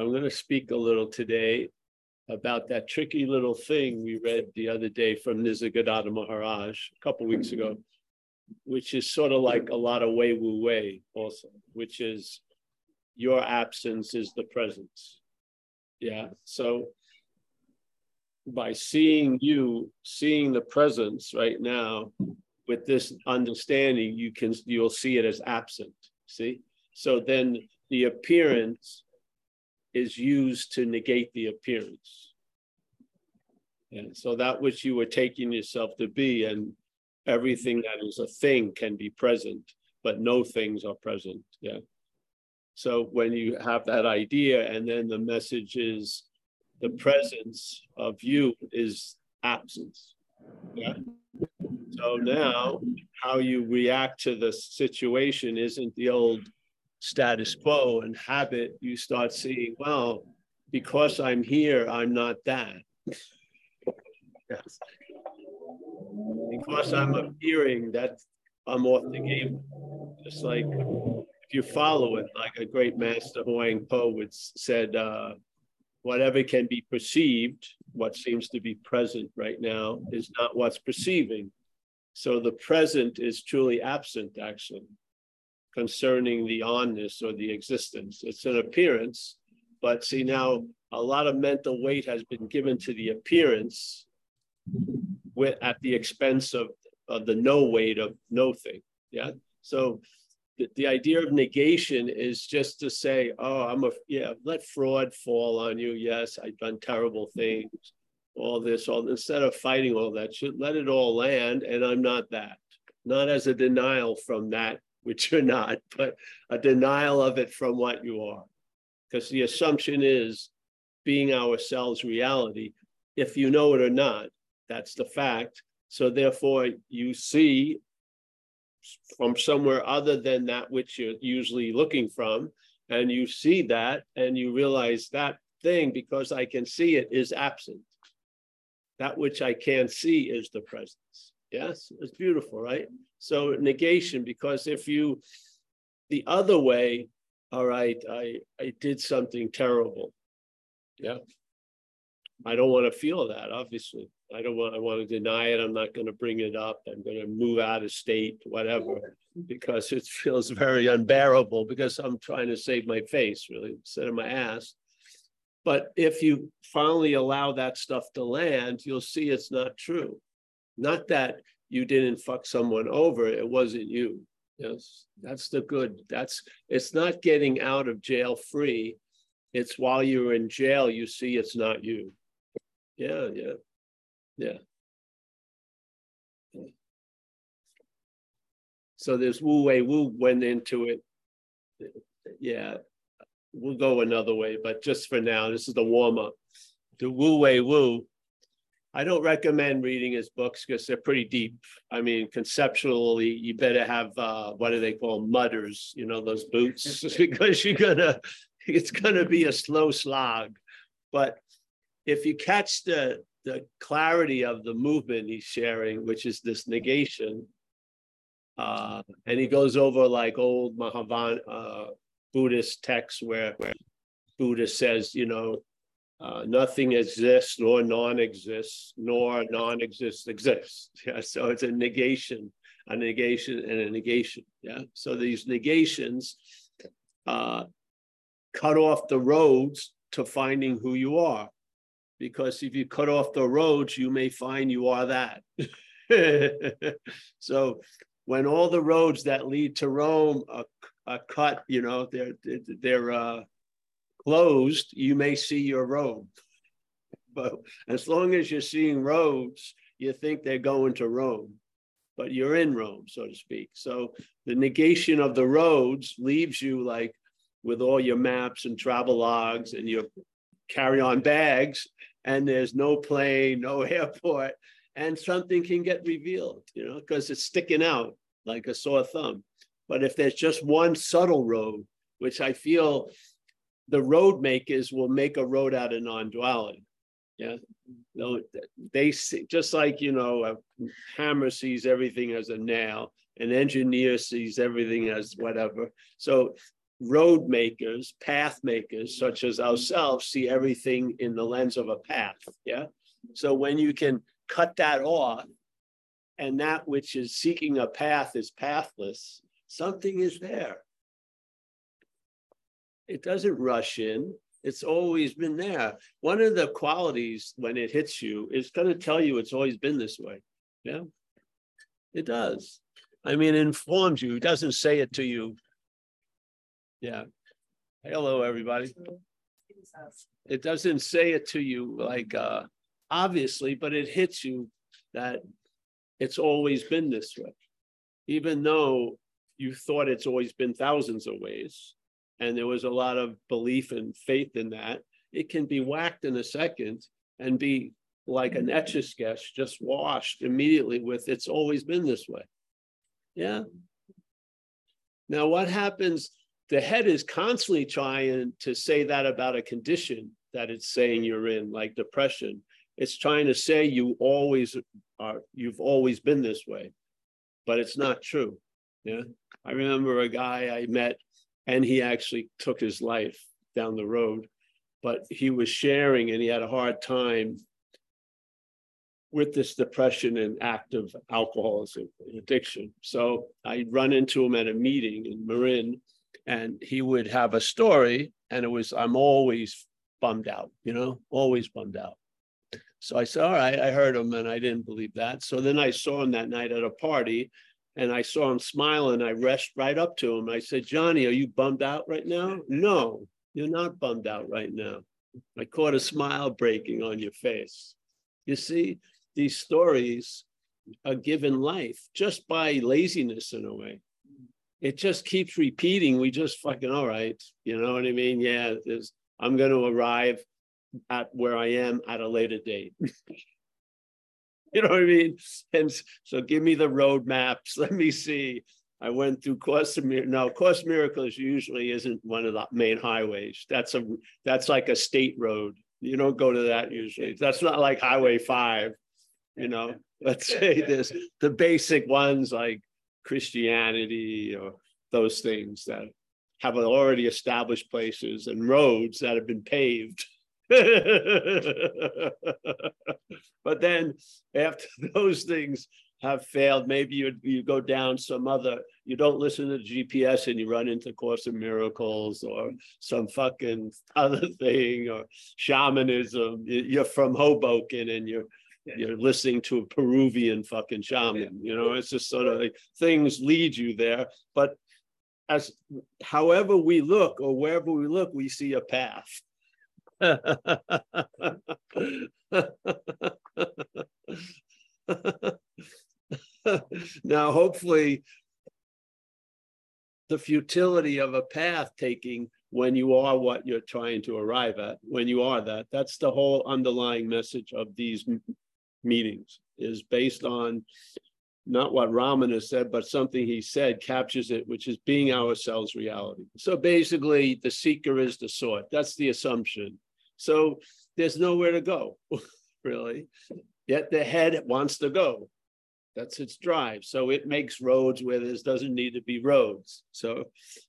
I'm going to speak a little today about that tricky little thing we read the other day from Nisargadatta Maharaj a couple weeks ago, which is sort of like a lot of Wei Wu Wei also, which is your absence is the presence. Yeah. So by seeing you, seeing the presence right now with this understanding, you can you'll see it as absent. See? So then the appearance is used to negate the appearance. And so that which you were taking yourself to be, and everything that is a thing can be present, but no things are present. Yeah. So when you have that idea, and then the message is the presence of you is absence. Yeah. So now how you react to the situation isn't the old status quo and habit, you start seeing, well, because I'm here, I'm not that. yes. Because I'm appearing, that I'm off the game. Just like if you follow it, like a great master Huang Po would said, uh, whatever can be perceived, what seems to be present right now, is not what's perceiving. So the present is truly absent, actually concerning the onness or the existence. It's an appearance, but see now a lot of mental weight has been given to the appearance with, at the expense of, of the no weight of no thing. Yeah. So the, the idea of negation is just to say, oh, I'm a, yeah, let fraud fall on you. Yes, I've done terrible things, all this, all instead of fighting all that, should let it all land. And I'm not that, not as a denial from that which you're not, but a denial of it from what you are. Because the assumption is being ourselves reality. If you know it or not, that's the fact. So therefore, you see from somewhere other than that which you're usually looking from, and you see that and you realize that thing, because I can see it, is absent. That which I can't see is the presence. Yes, it's beautiful, right? So negation, because if you, the other way, all right, I, I did something terrible. Yeah. I don't want to feel that, obviously. I don't want, I want to deny it. I'm not going to bring it up. I'm going to move out of state, whatever, because it feels very unbearable because I'm trying to save my face, really, instead of my ass. But if you finally allow that stuff to land, you'll see it's not true. Not that you didn't fuck someone over, it wasn't you. Yes, that's the good. That's it's not getting out of jail free. It's while you're in jail, you see it's not you. Yeah, yeah, yeah. So there's Wu Wei Wu went into it. Yeah, we'll go another way, but just for now, this is the warm up. The Wu Wei Wu I don't recommend reading his books because they're pretty deep. I mean, conceptually, you better have uh, what do they call mudders? You know, those boots, because you're gonna, it's gonna be a slow slog. But if you catch the the clarity of the movement he's sharing, which is this negation, uh, and he goes over like old Mahayana uh, Buddhist texts where Buddha says, you know, uh, nothing exists nor non-exists nor non exists exists. Yeah so it's a negation a negation and a negation yeah? So these negations uh, cut off the roads to finding who you are because if you cut off the roads you may find you are that. So when all the roads that lead to rome are, are cut you know they're they're uh, closed, you may see your robe. But as long as you're seeing robes, you think they're going to Rome, but you're in Rome, so to speak. So the negation of the roads leaves you like with all your maps and travel logs and your carry on bags, and there's no plane, no airport, and something can get revealed, you know, because it's sticking out like a sore thumb. But if there's just one subtle road, which I feel the road makers will make a road out of non-duality. Yeah, no, they see, just like you know, a hammer sees everything as a nail, an engineer sees everything as whatever. So road makers, path makers, such as ourselves, see everything in the lens of a path. Yeah. So when you can cut that off, and that which is seeking a path is pathless, something is there. It doesn't rush in. It's always been there. One of the qualities when it hits you is going to tell you it's always been this way. Yeah, it does. I mean, it informs you. It doesn't say it to you. Yeah. Hello, everybody. It doesn't say it to you like uh, obviously, but it hits you that it's always been this way, even though you thought it's always been thousands of ways and there was a lot of belief and faith in that, it can be whacked in a second and be like an etch a sketch, just washed immediately with it's always been this way. Yeah. Now, what happens? The head is constantly trying to say that about a condition that it's saying you're in, like depression. It's trying to say you always are, you've always been this way, but it's not true. Yeah. I remember a guy I met and he actually took his life down the road. But he was sharing and he had a hard time with this depression and active alcoholism addiction. So I run into him at a meeting in Marin and he would have a story and it was, I'm always bummed out, you know, always bummed out. So I said, all right, I heard him and I didn't believe that. So then I saw him that night at a party and I saw him smiling. I rushed right up to him. I said, Johnny, are you bummed out right now? No, you're not bummed out right now. I caught a smile breaking on your face. You see, these stories are given life just by laziness in a way. It just keeps repeating. We just fucking, all right. You know what I mean? Yeah, I'm going to arrive at where I am at a later date. You know what I mean? And so give me the road maps. Let me see. I went through Course of Miracles. No, Course Miracles usually isn't one of the main highways. That's a that's like a state road. You don't go to that usually. That's not like Highway Five. You know, let's say this the basic ones like Christianity or those things that have already established places and roads that have been paved. But then after those things have failed, maybe you, you go down some other, you don't listen to GPS and you run into Course of Miracles or some fucking other thing or shamanism. You're from Hoboken and you're you're listening to a Peruvian fucking shaman. You know, it's just sort of like things lead you there. But as however we look or wherever we look, we see a path. now, hopefully, the futility of a path taking when you are what you're trying to arrive at, when you are that, that's the whole underlying message of these meetings, is based on not what Ramana said, but something he said captures it, which is being ourselves reality. So basically, the seeker is the sought. That's the assumption. So there's nowhere to go, really. Yet the head wants to go. That's its drive. So it makes roads where there doesn't need to be roads. So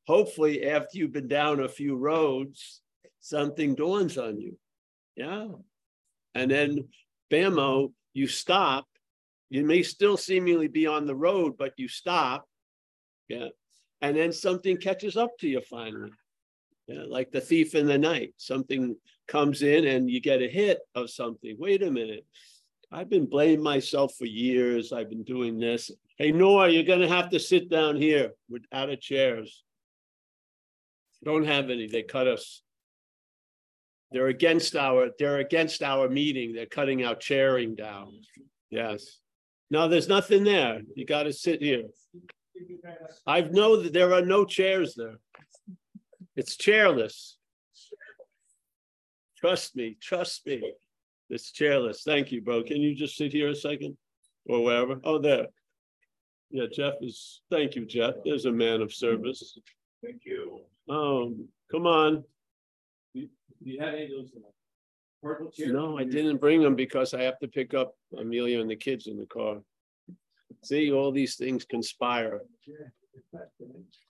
hopefully, after you've been down a few roads, something dawns on you. Yeah. And then, bammo, you stop. You may still seemingly be on the road, but you stop. Yeah. And then something catches up to you finally. Like the thief in the night. Something comes in and you get a hit of something. Wait a minute. I've been blaming myself for years. I've been doing this. Hey, Noah, you're going to have to sit down here with out of chairs. Don't have any. They cut us. They're against our. They're against our meeting. They're cutting our chairing down. Yes. No, there's nothing there. You got to sit here. I know that there are no chairs there. It's chairless. Trust me, trust me. It's chairless. Thank you, bro. Can you just sit here a second or wherever? Oh, there. Yeah, Jeff is, thank you, Jeff. There's a man of service. Thank you. Um, come on. Do you have any of those uh, purple chairs? No, I didn't bring them because I have to pick up Amelia and the kids in the car. See, all these things conspire.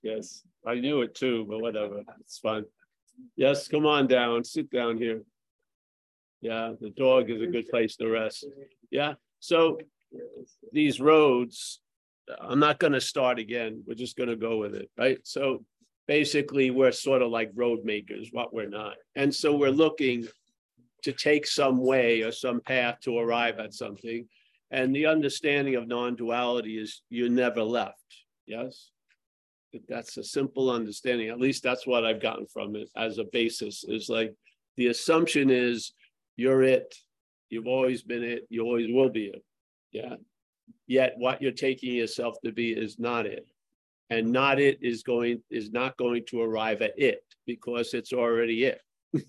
Yes, I knew it too, but whatever, it's fun. Yes, come on down, sit down here. Yeah, the dog is a good place to rest. Yeah, so these roads, I'm not gonna start again. We're just gonna go with it, right? So basically, we're sort of like road makers, what we're not. And so we're looking to take some way or some path to arrive at something. And the understanding of non-duality is you're never left. Yes. That's a simple understanding. At least that's what I've gotten from it as a basis. Is like the assumption is you're it. You've always been it. You always will be it. Yeah. Yet what you're taking yourself to be is not it. And not it is going is not going to arrive at it because it's already it.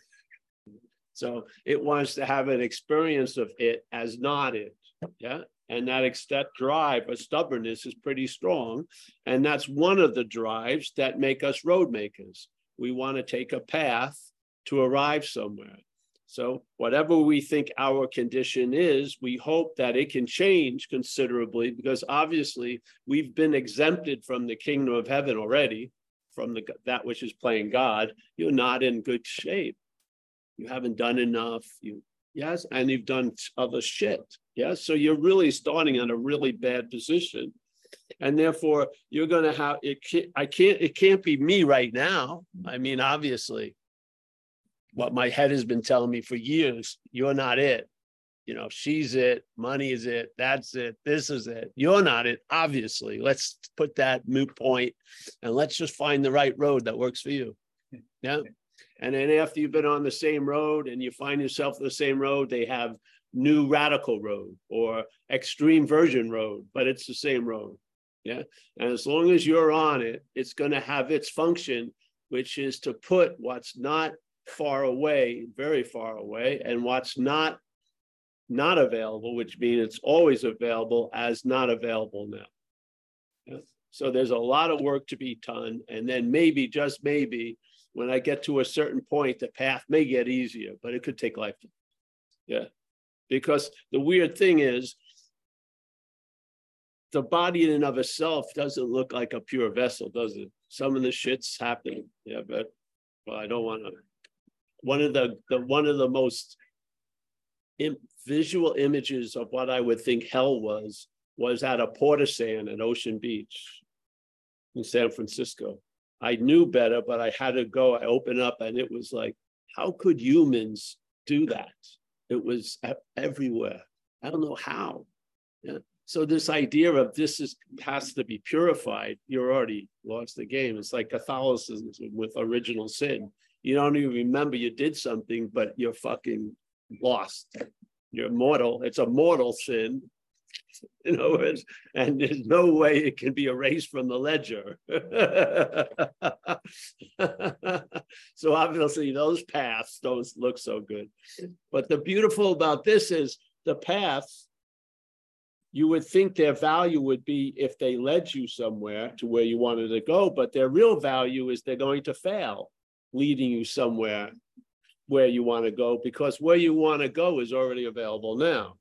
so it wants to have an experience of it as not it. Yeah. And that, that drive or stubbornness is pretty strong. And that's one of the drives that make us road makers. We want to take a path to arrive somewhere. So, whatever we think our condition is, we hope that it can change considerably because obviously we've been exempted from the kingdom of heaven already, from the, that which is playing God. You're not in good shape. You haven't done enough. You yes, and you've done other shit. Yes, so you're really starting in a really bad position, and therefore you're going to have it. Can't, I can't. It can't be me right now. I mean, obviously, what my head has been telling me for years you're not it you know she's it money is it that's it this is it you're not it obviously let's put that moot point and let's just find the right road that works for you yeah and then after you've been on the same road and you find yourself on the same road they have new radical road or extreme version road but it's the same road yeah and as long as you're on it it's going to have its function which is to put what's not far away, very far away, and what's not not available, which means it's always available as not available now. Yeah. So there's a lot of work to be done. And then maybe, just maybe, when I get to a certain point, the path may get easier, but it could take lifetime. Yeah. Because the weird thing is, the body in and of itself doesn't look like a pure vessel, does it? Some of the shit's happening. Yeah, but well, I don't want to one of the, the one of the most Im- visual images of what I would think hell was was at a port of sand at Ocean Beach in San Francisco. I knew better, but I had to go. I opened up, and it was like, how could humans do that? It was everywhere. I don't know how. Yeah. So this idea of this is has to be purified, you're already lost the game. It's like Catholicism with original sin you don't even remember you did something, but you're fucking lost. You're mortal. It's a mortal sin. In other words, and there's no way it can be erased from the ledger. so obviously those paths don't look so good. But the beautiful about this is the paths you would think their value would be if they led you somewhere to where you wanted to go, but their real value is they're going to fail leading you somewhere where you want to go because where you want to go is already available now.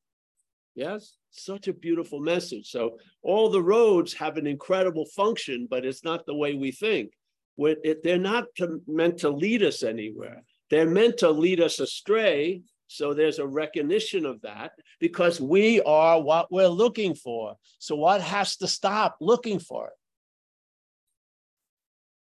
Yes, such a beautiful message. So all the roads have an incredible function, but it's not the way we think. It, they're not to, meant to lead us anywhere. They're meant to lead us astray. So there's a recognition of that because we are what we're looking for. So what has to stop looking for it?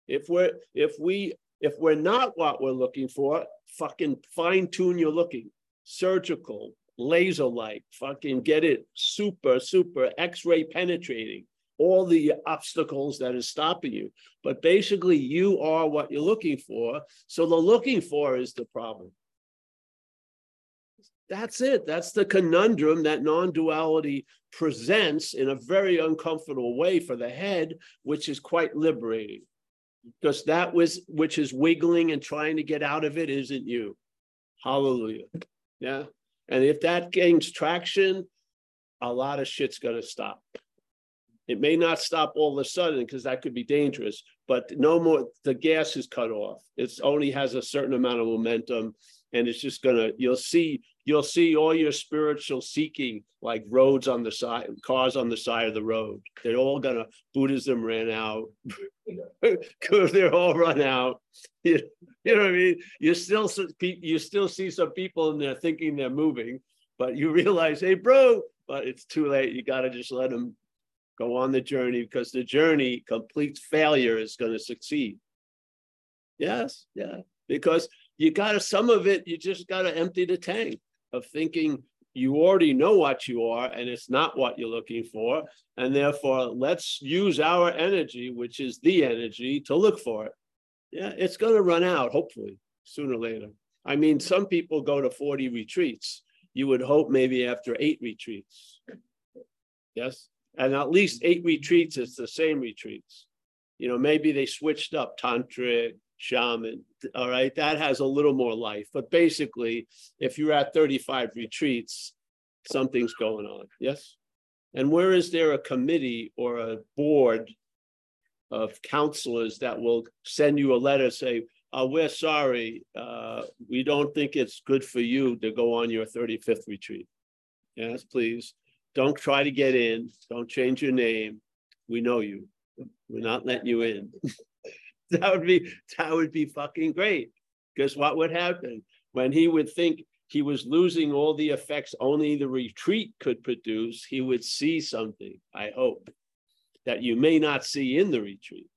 If we're if we if we're not what we're looking for, fucking fine tune your looking, surgical, laser like, fucking get it super, super x ray penetrating, all the obstacles that is stopping you. But basically, you are what you're looking for. So the looking for is the problem. That's it. That's the conundrum that non duality presents in a very uncomfortable way for the head, which is quite liberating because that was which is wiggling and trying to get out of it isn't you. Hallelujah. Yeah. And if that gains traction, a lot of shit's going to stop. It may not stop all of a sudden because that could be dangerous, but no more, the gas is cut off. It only has a certain amount of momentum and it's just gonna, you'll see, you'll see all your spiritual seeking, like roads on the side, cars on the side of the road. They're all gonna, Buddhism ran out. They're all run out. You, you know what I mean? You still, you still see some people in there thinking they're moving, but you realize, hey, bro, but it's too late. You got to just let them go on the journey because the journey, complete failure, is going to succeed. Yes, yeah, because you got to, some of it, you just got to empty the tank of thinking you already know what you are and it's not what you're looking for. And therefore, let's use our energy, which is the energy, to look for it. Yeah, it's going to run out, hopefully, sooner or later. I mean, some people go to 40 retreats you would hope maybe after eight retreats. Yes. And at least eight retreats, it's the same retreats. You know, maybe they switched up tantric, shaman. All right. That has a little more life. But basically, if you're at 35 retreats, something's going on. Yes. And where is there a committee or a board of counselors that will send you a letter say, uh, we're sorry, uh, we don't think it's good for you to go on your 35th retreat. Yes, please. Don't try to get in. Don't change your name. We know you. We're not letting you in. that would be that would be fucking great. Because what would happen when he would think he was losing all the effects only the retreat could produce, he would see something, I hope, that you may not see in the retreat.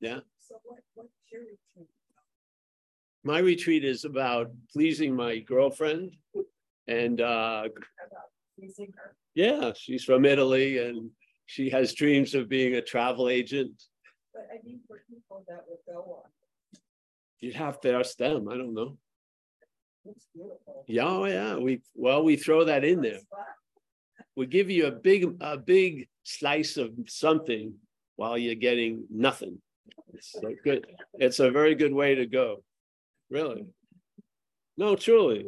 Yeah. So what, what's your retreat? my retreat is about pleasing my girlfriend and uh pleasing her. yeah she's from italy and she has dreams of being a travel agent but i mean for people that would go on you'd have to ask them i don't know it's beautiful yeah oh yeah we well we throw that in there we give you a big a big slice of something while you're getting nothing it's a good it's a very good way to go Really? No, truly.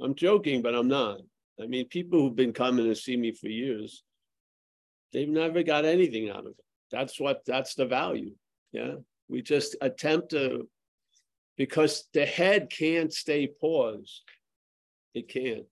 I'm joking, but I'm not. I mean, people who've been coming to see me for years, they've never got anything out of it. That's what that's the value. Yeah. We just attempt to because the head can't stay paused. It can't.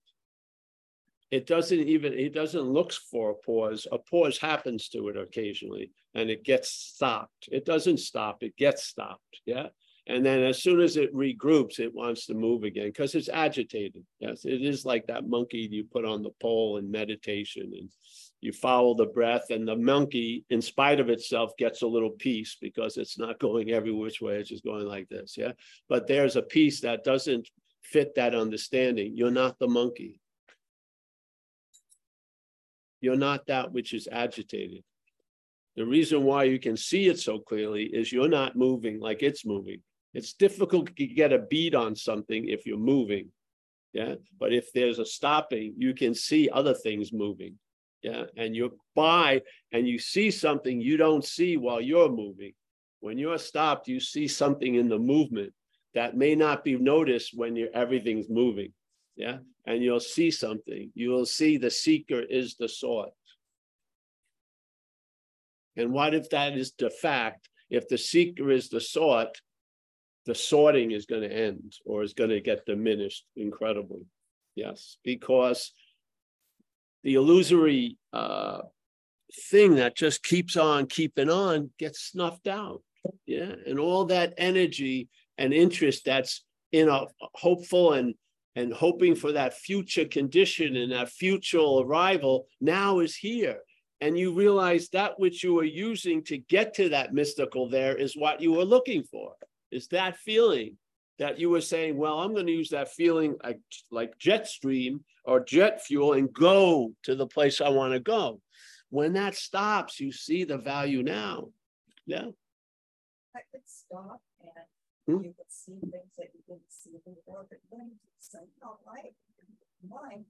It doesn't even, it doesn't look for a pause. A pause happens to it occasionally and it gets stopped. It doesn't stop, it gets stopped. Yeah. And then as soon as it regroups, it wants to move again because it's agitated. Yes, it is like that monkey you put on the pole in meditation and you follow the breath and the monkey, in spite of itself, gets a little peace because it's not going every which way, it's just going like this. Yeah. But there's a piece that doesn't fit that understanding. You're not the monkey. You're not that which is agitated. The reason why you can see it so clearly is you're not moving like it's moving. It's difficult to get a bead on something if you're moving. Yeah. But if there's a stopping, you can see other things moving. Yeah. And you're by and you see something you don't see while you're moving. When you're stopped, you see something in the movement that may not be noticed when you're everything's moving. Yeah. And you'll see something. You will see the seeker is the sought. And what if that is the fact? If the seeker is the sought, the sorting is going to end or is going to get diminished incredibly. Yes, because the illusory uh, thing that just keeps on keeping on gets snuffed out. Yeah, and all that energy and interest that's in a hopeful and and hoping for that future condition and that future arrival now is here. And you realize that which you are using to get to that mystical there is what you were looking for is that feeling that you were saying, well, I'm going to use that feeling like, like jet stream or jet fuel and go to the place I want to go. When that stops, you see the value now. Yeah. I could stop and hmm? you could see things that you didn't see before, but then it's like mind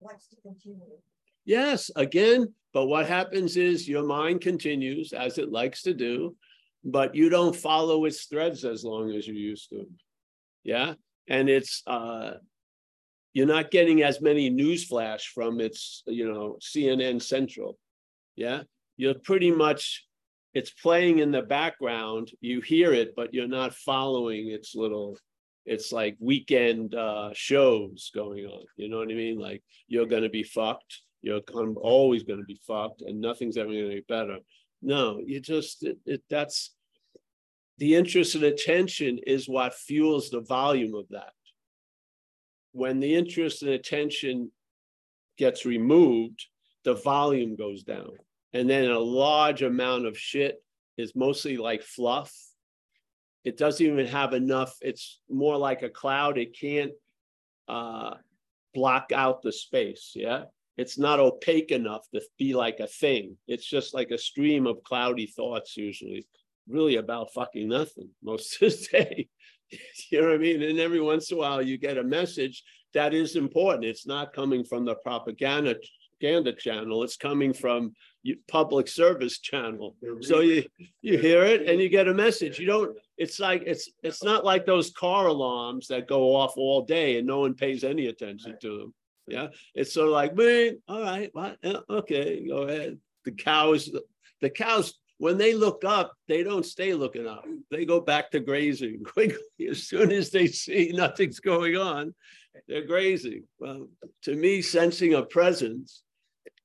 wants to continue. Yes, again, but what happens is your mind continues as it likes to do but you don't follow its threads as long as you used to. Yeah. And it's uh you're not getting as many news flash from its, you know, CNN Central. Yeah. You're pretty much it's playing in the background. You hear it, but you're not following its little. It's like weekend uh, shows going on. You know what I mean? Like you're gonna be fucked. You're always gonna be fucked, and nothing's ever gonna be better. No, you just it, it that's the interest and attention is what fuels the volume of that. When the interest and attention gets removed, the volume goes down. And then a large amount of shit is mostly like fluff. It doesn't even have enough, it's more like a cloud. It can't uh, block out the space. Yeah. It's not opaque enough to be like a thing. It's just like a stream of cloudy thoughts, usually, really about fucking nothing most of the day. you know what I mean? And every once in a while, you get a message that is important. It's not coming from the propaganda propaganda channel. It's coming from public service channel. So you you hear it and you get a message. You don't. It's like it's it's not like those car alarms that go off all day and no one pays any attention to them. Yeah, it's sort of like, man, all right, what? Okay, go ahead. The cows, the cows, when they look up, they don't stay looking up. They go back to grazing quickly as soon as they see nothing's going on. They're grazing. Well, to me, sensing a presence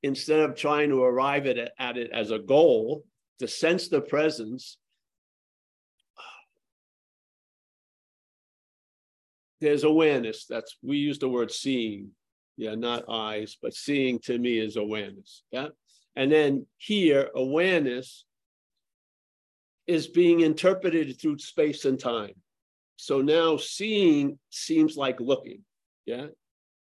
instead of trying to arrive at it, at it as a goal, to sense the presence, there's awareness. That's we use the word seeing, yeah, not eyes, but seeing to me is awareness. Yeah. And then here, awareness is being interpreted through space and time. So now seeing seems like looking. Yeah.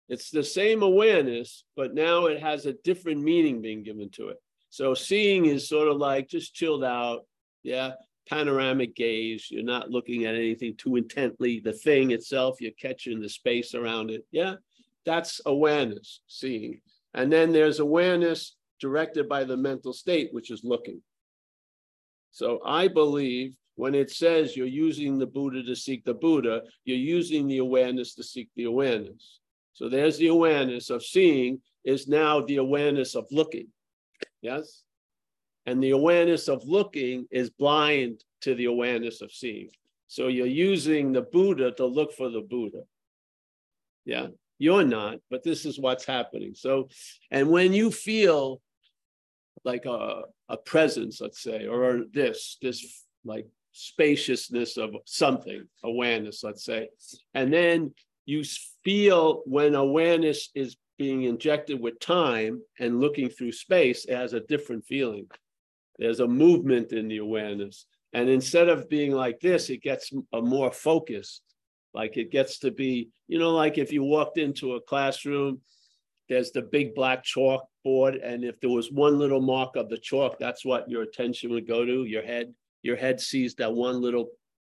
It's the same awareness, but now it has a different meaning being given to it. So seeing is sort of like just chilled out, yeah, panoramic gaze. You're not looking at anything too intently. The thing itself, you're catching the space around it. Yeah, that's awareness, seeing. And then there's awareness directed by the mental state, which is looking. So I believe when it says you're using the Buddha to seek the Buddha, you're using the awareness to seek the awareness. So there's the awareness of seeing is now the awareness of looking. Yes? And the awareness of looking is blind to the awareness of seeing. So you're using the Buddha to look for the Buddha. Yeah, you're not, but this is what's happening. So, and when you feel like a, a presence, let's say, or this, this like spaciousness of something, awareness, let's say, and then you feel when awareness is being injected with time and looking through space, it has a different feeling. There's a movement in the awareness. And instead of being like this, it gets a more focused. Like it gets to be, you know, like if you walked into a classroom, there's the big black chalkboard. And if there was one little mark of the chalk, that's what your attention would go to, your head. Your head sees that one little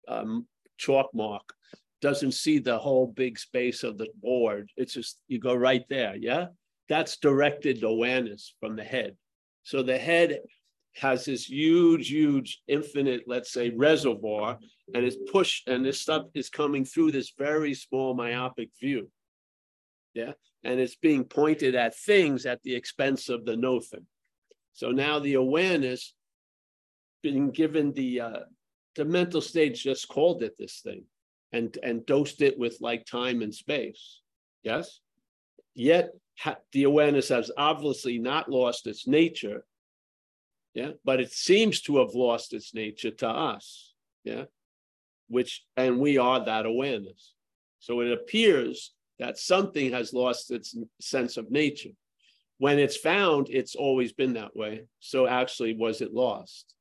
um, chalk mark doesn't see the whole big space of the board. It's just you go right there. Yeah. That's directed awareness from the head. So the head has this huge, huge, infinite, let's say, reservoir, and it's pushed, and this stuff is coming through this very small myopic view. Yeah. And it's being pointed at things at the expense of the nothing. So now the awareness being given the uh, the mental stage just called it this thing and, and dosed it with like time and space. Yes? Yet ha- the awareness has obviously not lost its nature. Yeah. But it seems to have lost its nature to us. Yeah. Which, and we are that awareness. So it appears that something has lost its sense of nature. When it's found, it's always been that way. So actually, was it lost?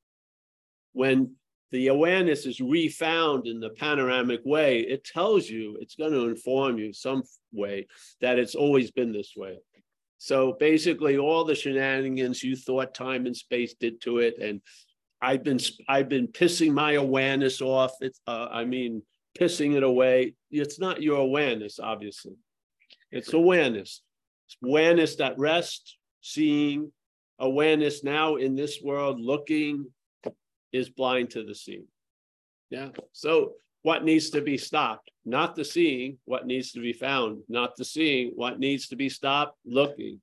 When the awareness is refound in the panoramic way, it tells you, it's going to inform you some way that it's always been this way. So basically, all the shenanigans you thought time and space did to it, and I've been I've been pissing my awareness off. It's uh, I mean pissing it away. It's not your awareness, obviously. It's awareness. It's awareness that rest, seeing, awareness now in this world, looking, is blind to the seeing. Yeah. So what needs to be stopped? Not the seeing, what needs to be found, not the seeing, what needs to be stopped, looking.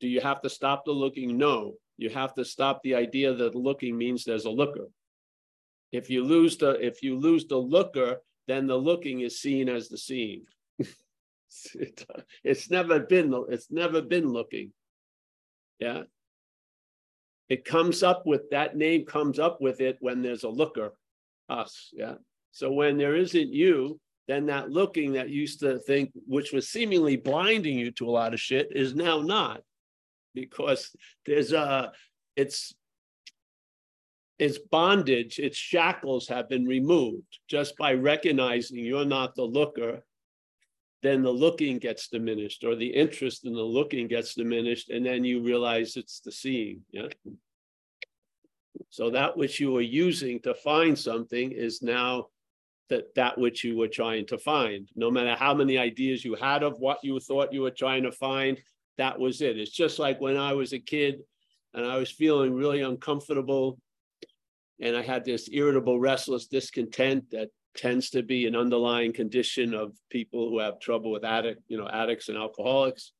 Do you have to stop the looking? No. You have to stop the idea that looking means there's a looker. If you lose the if you lose the looker, then the looking is seen as the seeing. it's never been it's never been looking. Yeah. It comes up with that name comes up with it when there's a looker, us. Yeah. So when there isn't you, then that looking that used to think, which was seemingly blinding you to a lot of shit, is now not, because there's a, it's, its bondage, its shackles have been removed just by recognizing you're not the looker. Then the looking gets diminished, or the interest in the looking gets diminished, and then you realize it's the seeing. Yeah. So that which you were using to find something is now that that which you were trying to find. No matter how many ideas you had of what you thought you were trying to find, that was it. It's just like when I was a kid and I was feeling really uncomfortable and I had this irritable, restless discontent that tends to be an underlying condition of people who have trouble with addict, you know, addicts and alcoholics.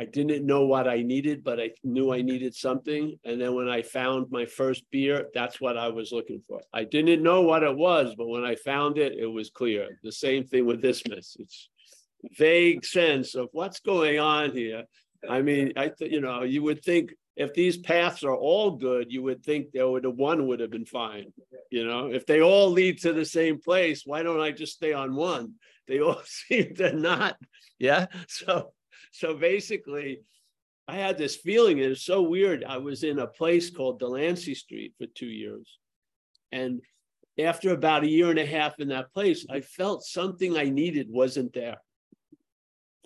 I didn't know what I needed, but I knew I needed something. And then when I found my first beer, that's what I was looking for. I didn't know what it was, but when I found it, it was clear. The same thing with this message. Vague sense of what's going on here. I mean, I th- you know, you would think if these paths are all good, you would think there would one would have been fine. You know, if they all lead to the same place, why don't I just stay on one? They all seem to not. Yeah. So so basically, I had this feeling, it was so weird. I was in a place called Delancey Street for two years. And after about a year and a half in that place, I felt something I needed wasn't there.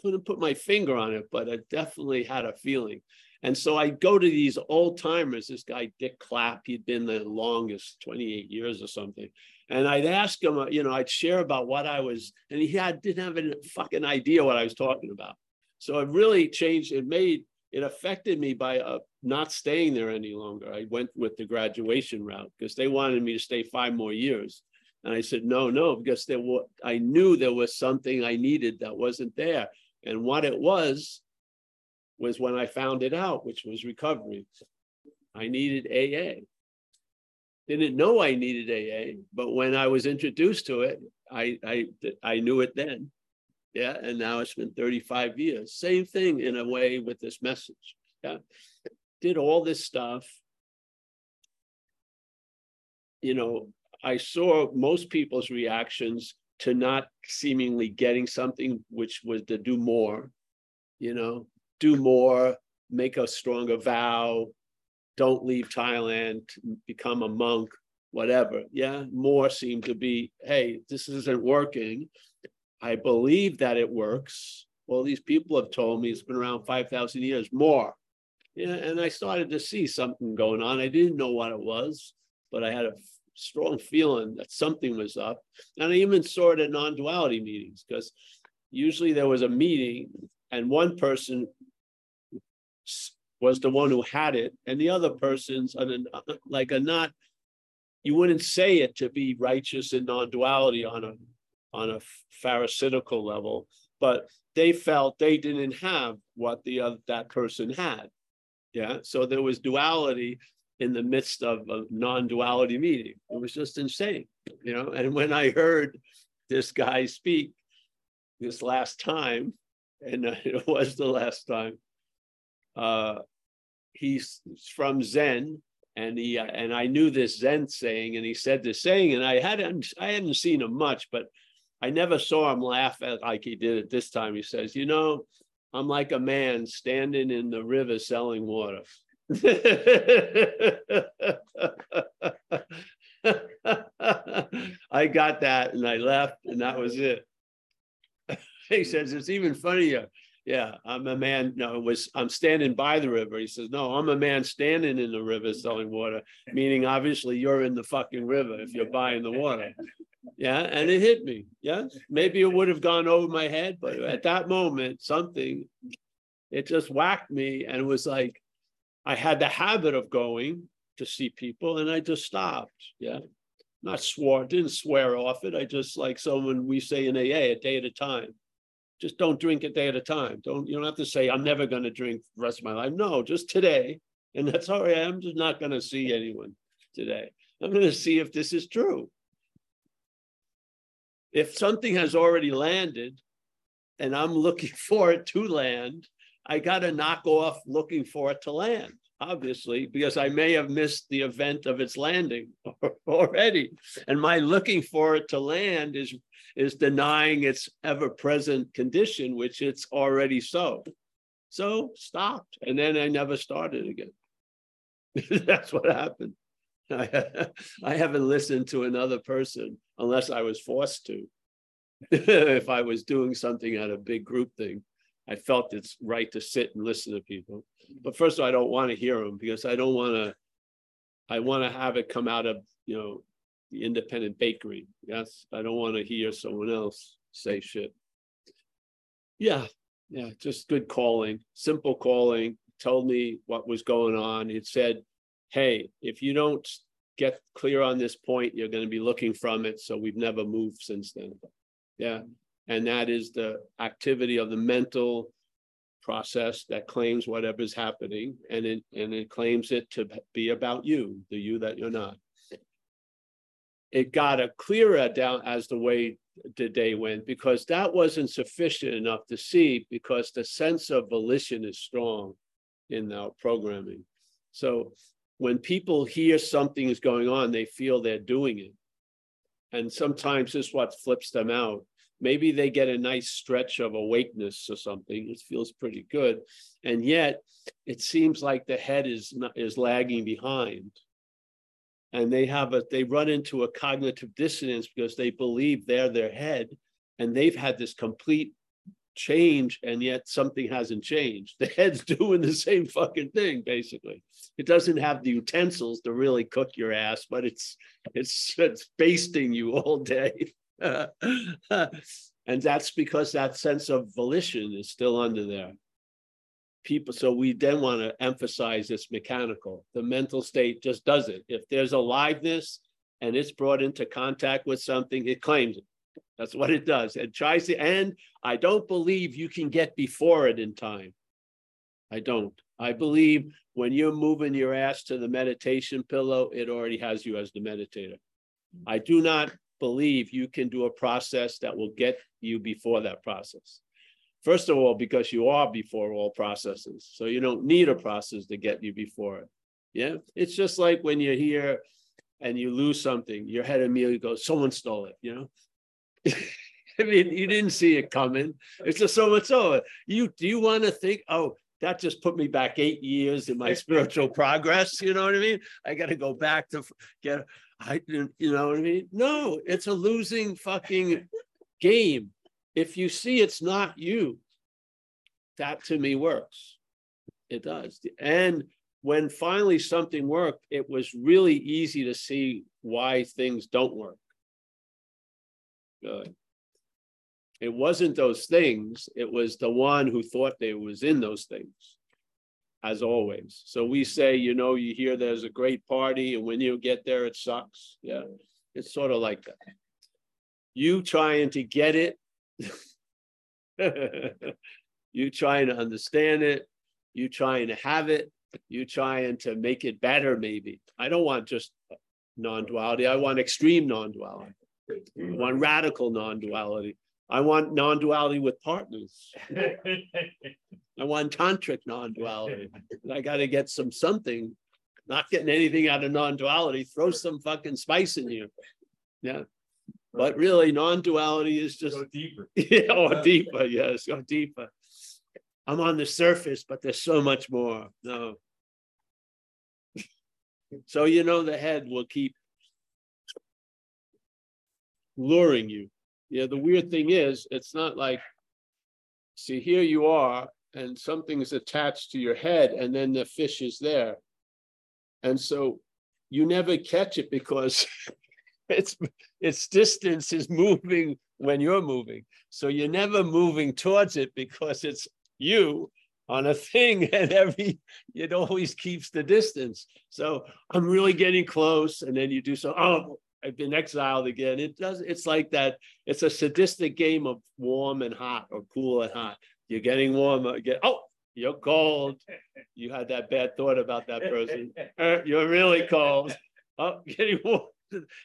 Couldn't put my finger on it, but I definitely had a feeling. And so I go to these old timers, this guy, Dick Clapp, he'd been the longest, 28 years or something. And I'd ask him, uh, you know, I'd share about what I was, and he had, didn't have a fucking idea what I was talking about. So it really changed. It made it affected me by uh, not staying there any longer. I went with the graduation route because they wanted me to stay five more years. And I said, no, no, because there was, I knew there was something I needed that wasn't there. And what it was, was when I found it out, which was recovery. I needed AA. Didn't know I needed AA, but when I was introduced to it, I, I, I knew it then. Yeah. And now it's been 35 years. Same thing in a way with this message. Yeah. Did all this stuff. You know, I saw most people's reactions to not seemingly getting something, which was to do more, you know, do more, make a stronger vow, don't leave Thailand, become a monk, whatever. Yeah. More seemed to be, hey, this isn't working. I believe that it works. Well, these people have told me it's been around 5,000 years more. Yeah, and I started to see something going on. I didn't know what it was, but I had a strong feeling that something was up. And I even saw it at non duality meetings because usually there was a meeting and one person was the one who had it, and the other person's uh, like a not, you wouldn't say it to be righteous in non duality on a on a pharisaical level, but they felt they didn't have what the other, that person had. Yeah, so there was duality in the midst of a non-duality meeting. It was just insane, you know. And when I heard this guy speak this last time, and it was the last time, uh, he's from Zen, and he and I knew this Zen saying, and he said this saying, and I hadn't I hadn't seen him much, but I never saw him laugh at like he did at this time. He says, you know, I'm like a man standing in the river selling water. I got that and I left and that was it. he says, it's even funnier. Yeah, I'm a man. No, it was I'm standing by the river. He says, No, I'm a man standing in the river selling water, meaning obviously you're in the fucking river if you're buying the water. Yeah, and it hit me. Yeah, maybe it would have gone over my head, but at that moment, something it just whacked me, and it was like I had the habit of going to see people, and I just stopped. Yeah, not swore, didn't swear off it. I just like someone we say in AA, a day at a time. Just don't drink a day at a time. Don't you don't have to say I'm never going to drink the rest of my life. No, just today. And that's all right. I'm just not going to see anyone today. I'm going to see if this is true. If something has already landed and I'm looking for it to land, I got to knock off looking for it to land, obviously, because I may have missed the event of its landing already. And my looking for it to land is, is denying its ever present condition, which it's already so. So stopped. And then I never started again. That's what happened. I, I haven't listened to another person unless I was forced to. if I was doing something at a big group thing, I felt it's right to sit and listen to people. But first of all, I don't want to hear them because I don't want to. I want to have it come out of you know the independent bakery. Yes, I don't want to hear someone else say shit. Yeah, yeah, just good calling, simple calling. Told me what was going on. It said, "Hey, if you don't get clear on this point, you're going to be looking from it." So we've never moved since then. Yeah. And that is the activity of the mental process that claims whatever's happening and it and it claims it to be about you, the you that you're not. It got a clearer down as the way the day went because that wasn't sufficient enough to see because the sense of volition is strong in our programming. So when people hear something is going on, they feel they're doing it. And sometimes this is what flips them out. Maybe they get a nice stretch of awakeness or something. It feels pretty good. And yet it seems like the head is is lagging behind. And they have a they run into a cognitive dissonance because they believe they're their head and they've had this complete change and yet something hasn't changed. The head's doing the same fucking thing, basically. It doesn't have the utensils to really cook your ass, but it's it's it's basting you all day. and that's because that sense of volition is still under there. People, so we then want to emphasize this mechanical. The mental state just does it. If there's aliveness and it's brought into contact with something, it claims it. That's what it does. It tries to, and I don't believe you can get before it in time. I don't. I believe when you're moving your ass to the meditation pillow, it already has you as the meditator. I do not believe you can do a process that will get you before that process. First of all, because you are before all processes. So you don't need a process to get you before it. Yeah. It's just like when you're here and you lose something, your head immediately goes, someone stole it, you know? I mean, you didn't see it coming. It's just so much over. You do you want to think, oh, that just put me back eight years in my spiritual progress. You know what I mean? I got to go back to get, I, you know what I mean? No, it's a losing fucking game. If you see it's not you, that to me works. It does. And when finally something worked, it was really easy to see why things don't work. Good. It wasn't those things, it was the one who thought they was in those things, as always. So we say, you know, you hear there's a great party, and when you get there, it sucks. Yeah, it's sort of like that. You trying to get it, you trying to understand it, you trying to have it, you trying to make it better, maybe. I don't want just non duality, I want extreme non duality. Mm-hmm. I want radical non-duality. I want non-duality with partners. I want tantric non-duality. I got to get some something. Not getting anything out of non-duality. Throw some fucking spice in here. Yeah. But really, non-duality is just Go deeper. yeah, or deeper. Yes, go deeper. I'm on the surface, but there's so much more. No. So you know the head will keep luring you. Yeah, the weird thing is, it's not like, see, here you are, and something is attached to your head, and then the fish is there. And so you never catch it because its its distance is moving when you're moving. So you're never moving towards it because it's you on a thing and every it always keeps the distance. So I'm really getting close, and then you do so, oh, I've been exiled again. It does. It's like that. It's a sadistic game of warm and hot, or cool and hot. You're getting warm. Get oh, You're cold. You had that bad thought about that person. Uh, You're really cold. Oh, getting more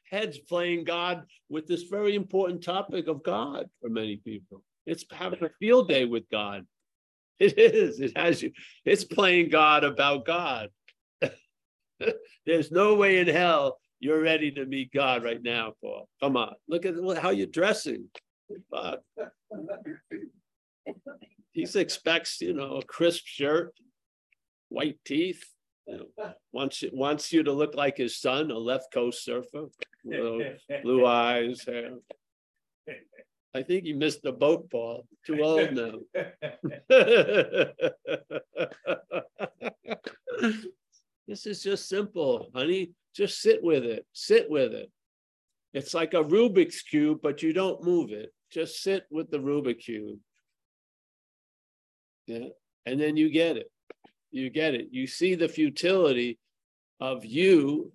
heads playing God with this very important topic of God for many people. It's having a field day with God. It is. It has you. It's playing God about God. There's no way in hell you're ready to meet God right now, Paul. Come on. Look at how you're dressing. He expects, you know, a crisp shirt, white teeth. You know, wants wants you to look like his son, a left coast surfer, little blue eyes, hair. I think he missed the boat, Paul. Too old now. this is just simple, honey. Just sit with it. Sit with it. It's like a Rubik's cube, but you don't move it. Just sit with the Rubik's cube. Yeah. And then you get it. You get it. You see the futility of you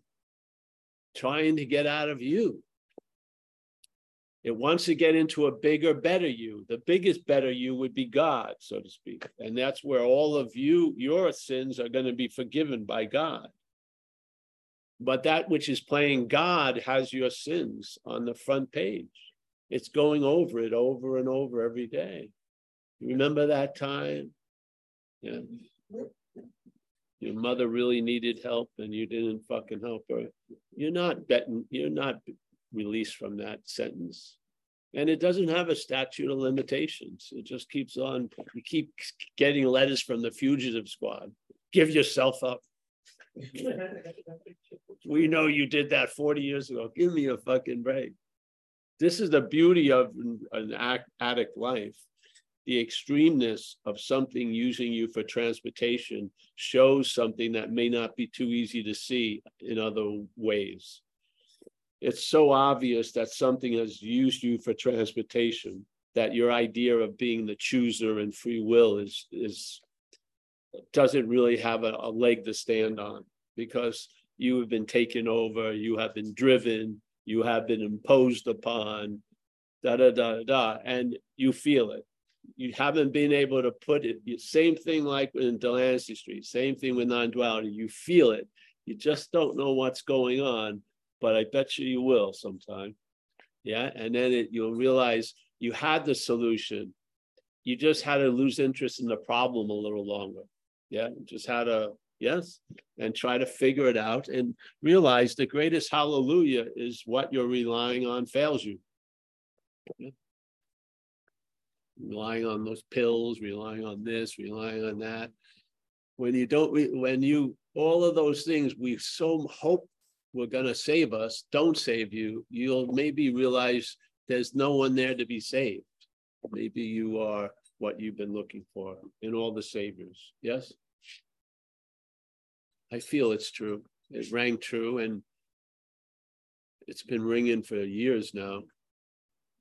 trying to get out of you. It wants to get into a bigger, better you. The biggest, better you would be God, so to speak. And that's where all of you, your sins are going to be forgiven by God. But that which is playing God has your sins on the front page. It's going over it over and over every day. Remember that time? Yeah. Your mother really needed help and you didn't fucking help her. You're not betting, you're not released from that sentence. And it doesn't have a statute of limitations. It just keeps on. You keep getting letters from the fugitive squad. Give yourself up. we know you did that 40 years ago. Give me a fucking break. This is the beauty of an addict life the extremeness of something using you for transportation shows something that may not be too easy to see in other ways. It's so obvious that something has used you for transportation that your idea of being the chooser and free will is is doesn't really have a, a leg to stand on because you have been taken over, you have been driven, you have been imposed upon, da da da da, and you feel it you haven't been able to put it. Same thing like in Delancey Street, same thing with non-duality. You feel it. You just don't know what's going on, but I bet you you will sometime. Yeah. And then it, you'll realize you had the solution. You just had to lose interest in the problem a little longer. Yeah. Just had to, yes, and try to figure it out and realize the greatest hallelujah is what you're relying on fails you. Yeah relying on those pills, relying on this, relying on that. When you don't, when you, all of those things we so hope were going to save us, don't save you, you'll maybe realize there's no one there to be saved. Maybe you are what you've been looking for in all the saviors. Yes? I feel it's true. It rang true and it's been ringing for years now.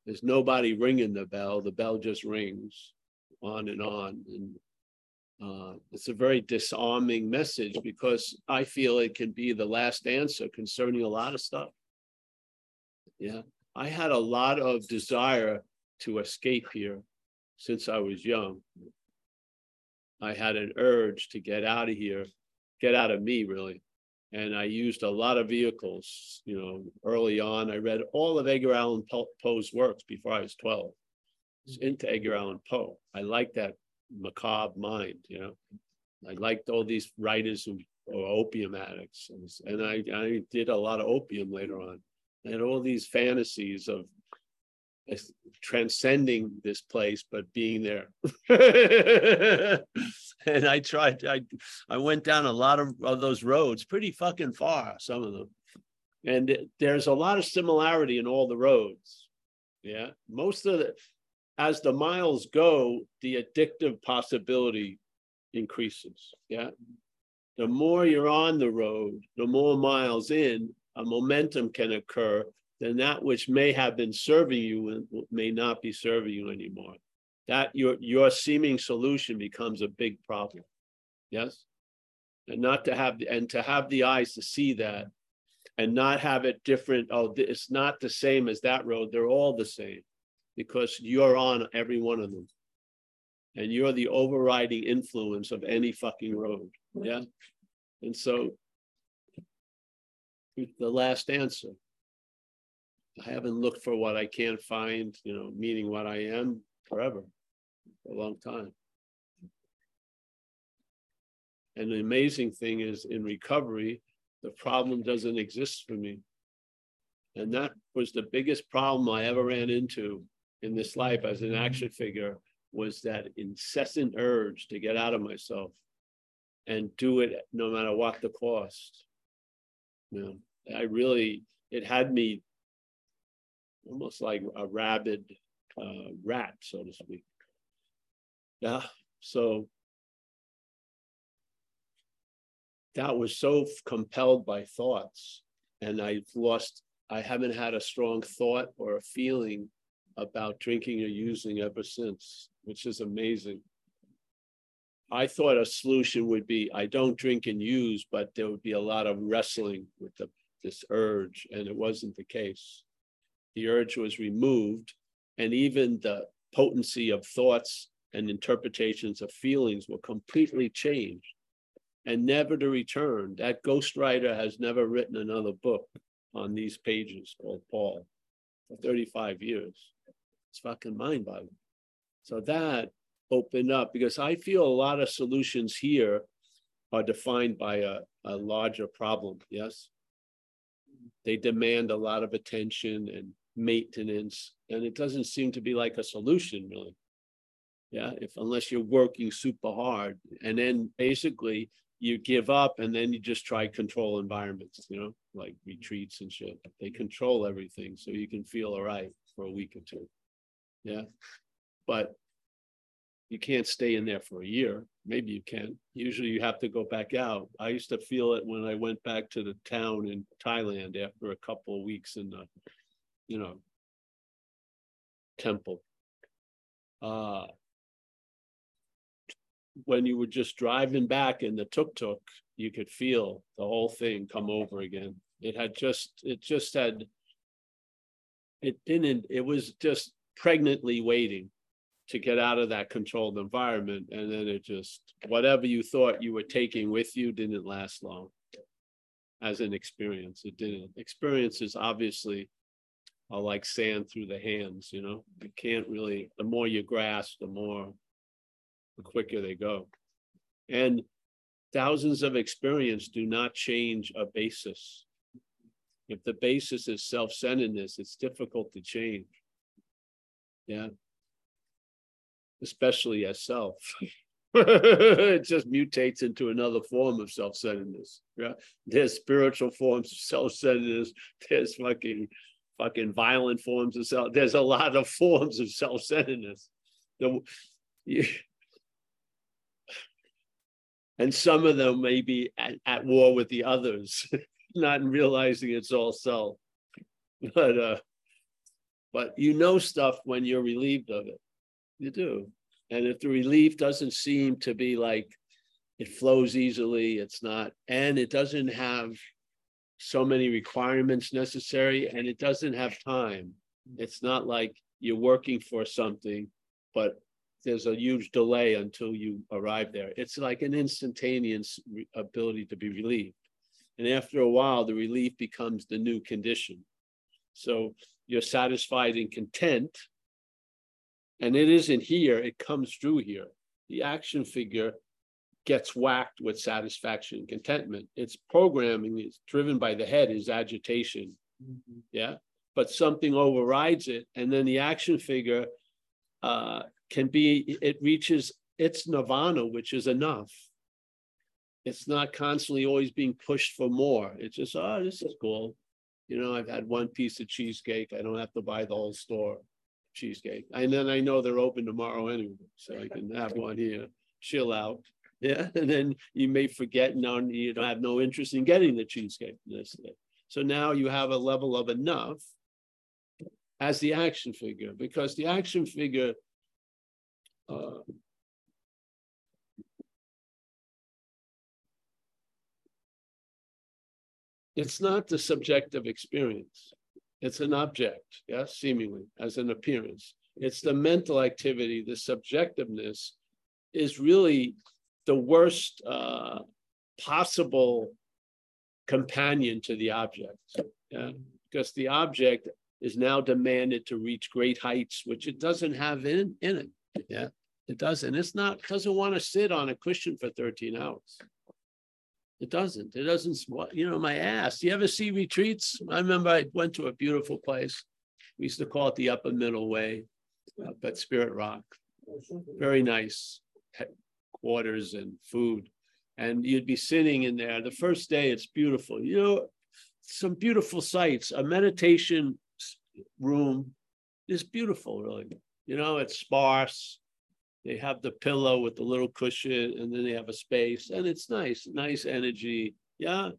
There's nobody ringing the bell. The bell just rings on and on. And uh, it's a very disarming message because I feel it can be the last answer concerning a lot of stuff. Yeah. I had a lot of desire to escape here since I was young. I had an urge to get out of here, get out of me, really and I used a lot of vehicles. You know, early on, I read all of Edgar Allan Poe's works before I was 12. I was mm. into Edgar Allan Poe. I liked that macabre mind, you know. I liked all these writers who were opium addicts. And, and I, I did a lot of opium later on. And all these fantasies of transcending this place, but being there. and I tried, I, I went down a lot of, of those roads, pretty fucking far, some of them. And there's a lot of similarity in all the roads. Yeah. Most of the, as the miles go, the addictive possibility increases. Yeah. The more you're on the road, the more miles in, a momentum can occur then that which may have been serving you may not be serving you anymore. That your your seeming solution becomes a big problem. Yes, and not to have and to have the eyes to see that, and not have it different. Oh, it's not the same as that road. They're all the same, because you're on every one of them. and you're the overriding influence of any fucking road. Yeah. And so the last answer. I haven't looked for what I can't find, you know, meaning what I am forever, for a long time. And the amazing thing is in recovery, the problem doesn't exist for me. And that was the biggest problem I ever ran into in this life as an action figure was that incessant urge to get out of myself and do it no matter what the cost. You know, I really, it had me almost like a rabid uh, rat, so to speak. Yeah, so that was so compelled by thoughts, and I've lost, I haven't had a strong thought or a feeling about drinking or using ever since, which is amazing. I thought a solution would be I don't drink and use, but there would be a lot of wrestling with the, this urge, and it wasn't the case. The urge was removed, and even the potency of thoughts and interpretations of feelings were completely changed and never to return. That ghostwriter has never written another book on these pages called Paul for 35 years. It's fucking mind boggling. So that opened up because I feel a lot of solutions here are defined by a, a larger problem. Yes. They demand a lot of attention and maintenance, and it doesn't seem to be like a solution, really. Yeah, if unless you're working super hard, and then basically you give up and then you just try control environments, you know, like retreats and shit. They control everything so you can feel all right for a week or two. Yeah. But you can't stay in there for a year. Maybe you can. Usually you have to go back out. I used to feel it when I went back to the town in Thailand after a couple of weeks in the, you know, temple. Uh, when you were just driving back in the tuk tuk, you could feel the whole thing come over again. It had just, it just had, it didn't, it was just pregnantly waiting to get out of that controlled environment. And then it just, whatever you thought you were taking with you didn't last long as an experience. It didn't. Experiences obviously are like sand through the hands, you know, you can't really, the more you grasp, the more the quicker they go. And thousands of experience do not change a basis. If the basis is self-centeredness, it's difficult to change. Yeah. Especially as self. it just mutates into another form of self-centeredness. Yeah. There's spiritual forms of self-centeredness. There's fucking fucking violent forms of self. There's a lot of forms of self-centeredness. The, you, and some of them may be at, at war with the others, not realizing it's all self. But uh, but you know stuff when you're relieved of it. You do. And if the relief doesn't seem to be like it flows easily, it's not, and it doesn't have so many requirements necessary, and it doesn't have time. It's not like you're working for something, but there's a huge delay until you arrive there. It's like an instantaneous ability to be relieved. And after a while, the relief becomes the new condition. So you're satisfied and content. And it isn't here, it comes through here. The action figure gets whacked with satisfaction and contentment. Its programming is driven by the head, is agitation. Mm-hmm. Yeah. But something overrides it. And then the action figure uh, can be, it reaches its nirvana, which is enough. It's not constantly always being pushed for more. It's just, oh, this is cool. You know, I've had one piece of cheesecake. I don't have to buy the whole store cheesecake. And then I know they're open tomorrow anyway, so I can have one here, chill out. Yeah. And then you may forget now you don't have no interest in getting the cheesecake. So now you have a level of enough as the action figure, because the action figure uh, it's not the subjective experience. It's an object, yes, seemingly, as an appearance. It's the mental activity, the subjectiveness is really the worst uh, possible companion to the object. Yeah, because the object is now demanded to reach great heights, which it doesn't have in, in it. Yeah, it doesn't. It's not, doesn't want to sit on a cushion for 13 hours. It doesn't. It doesn't, you know, my ass. You ever see retreats? I remember I went to a beautiful place. We used to call it the upper middle way up at Spirit Rock. Very nice quarters and food. And you'd be sitting in there. The first day, it's beautiful. You know, some beautiful sights. A meditation room is beautiful, really. You know, it's sparse. They have the pillow with the little cushion, and then they have a space, and it's nice, nice energy. Yeah,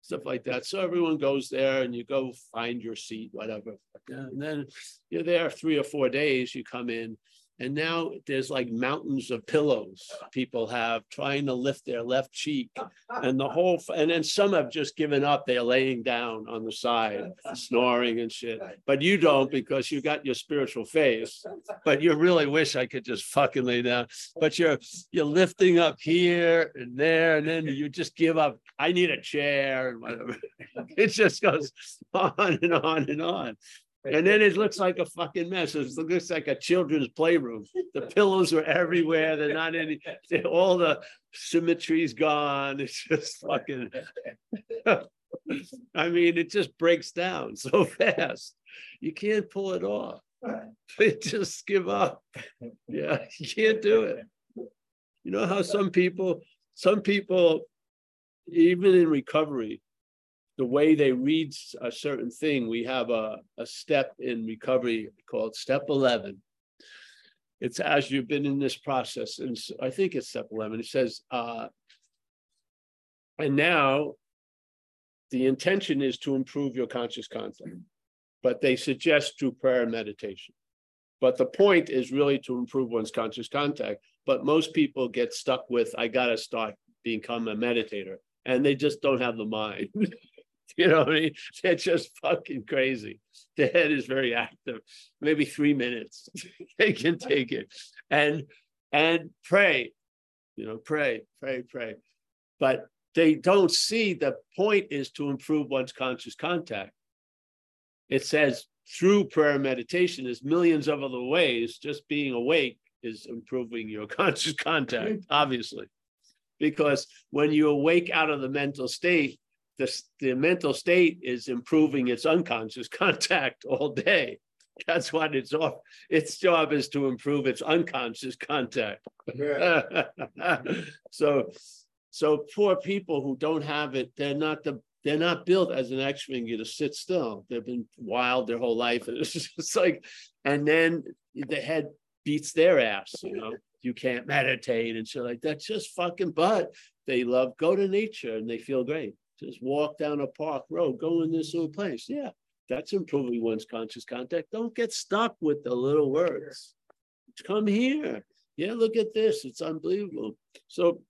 stuff like that. So everyone goes there and you go find your seat, whatever. Uh, and then you're there three or four days, you come in and now there's like mountains of pillows people have trying to lift their left cheek. And the whole, and then some have just given up. They're laying down on the side, snoring and shit. But you don't because you got your spiritual face. But you really wish I could just fucking lay down. But you're you're lifting up here and there, and then you just give up. I need a chair and whatever. It just goes on and on and on. And then it looks like a fucking mess. It looks like a children's playroom. The pillows are everywhere. They're not any, they're, all the symmetry's gone. It's just fucking, I mean, it just breaks down so fast. You can't pull it off. They just give up. Yeah, you can't do it. You know how some people, some people, even in recovery, the way they read a certain thing, we have a, a step in recovery called step 11. It's as you've been in this process, and I think it's step 11. It says, uh, and now the intention is to improve your conscious contact, but they suggest through prayer and meditation. But the point is really to improve one's conscious contact. But most people get stuck with, I got to start become a meditator, and they just don't have the mind. You know what I mean? They're just fucking crazy. The head is very active. Maybe three minutes. they can take it. And and pray, you know, pray, pray, pray. But they don't see the point is to improve one's conscious contact. It says through prayer and meditation, there's millions of other ways. Just being awake is improving your conscious contact, obviously. Because when you awake out of the mental state, the, the mental state is improving its unconscious contact all day. That's what its off. Its job is to improve its unconscious contact. Yeah. so, so poor people who don't have it, they're not the they're not built as an X-wing to sit still. They've been wild their whole life. And it's just like, and then the head beats their ass, you know. You can't meditate and so like that's just fucking but they love go to nature and they feel great. Just walk down a park road, go in this little place. Yeah, that's improving one's conscious contact. Don't get stuck with the little words. Come here. Yeah, look at this. It's unbelievable. So,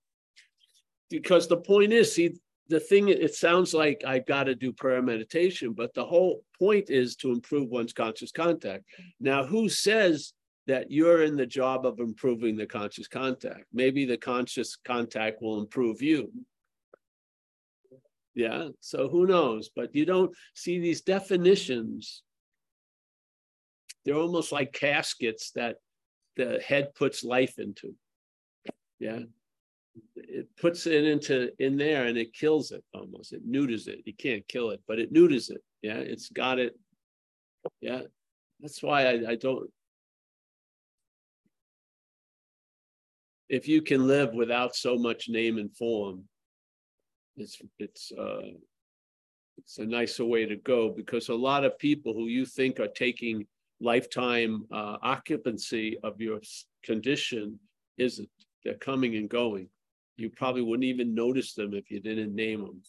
because the point is, see, the thing, it sounds like I've got to do prayer meditation, but the whole point is to improve one's conscious contact. Now, who says that you're in the job of improving the conscious contact? Maybe the conscious contact will improve you. Yeah. So who knows? But you don't see these definitions. They're almost like caskets that the head puts life into. Yeah. It puts it into in there and it kills it almost. It neuters it. You can't kill it, but it neuters it. Yeah. It's got it. Yeah. That's why I, I don't. If you can live without so much name and form, it's it's uh, it's a nicer way to go because a lot of people who you think are taking lifetime uh, occupancy of your condition isn't. They're coming and going. You probably wouldn't even notice them if you didn't name them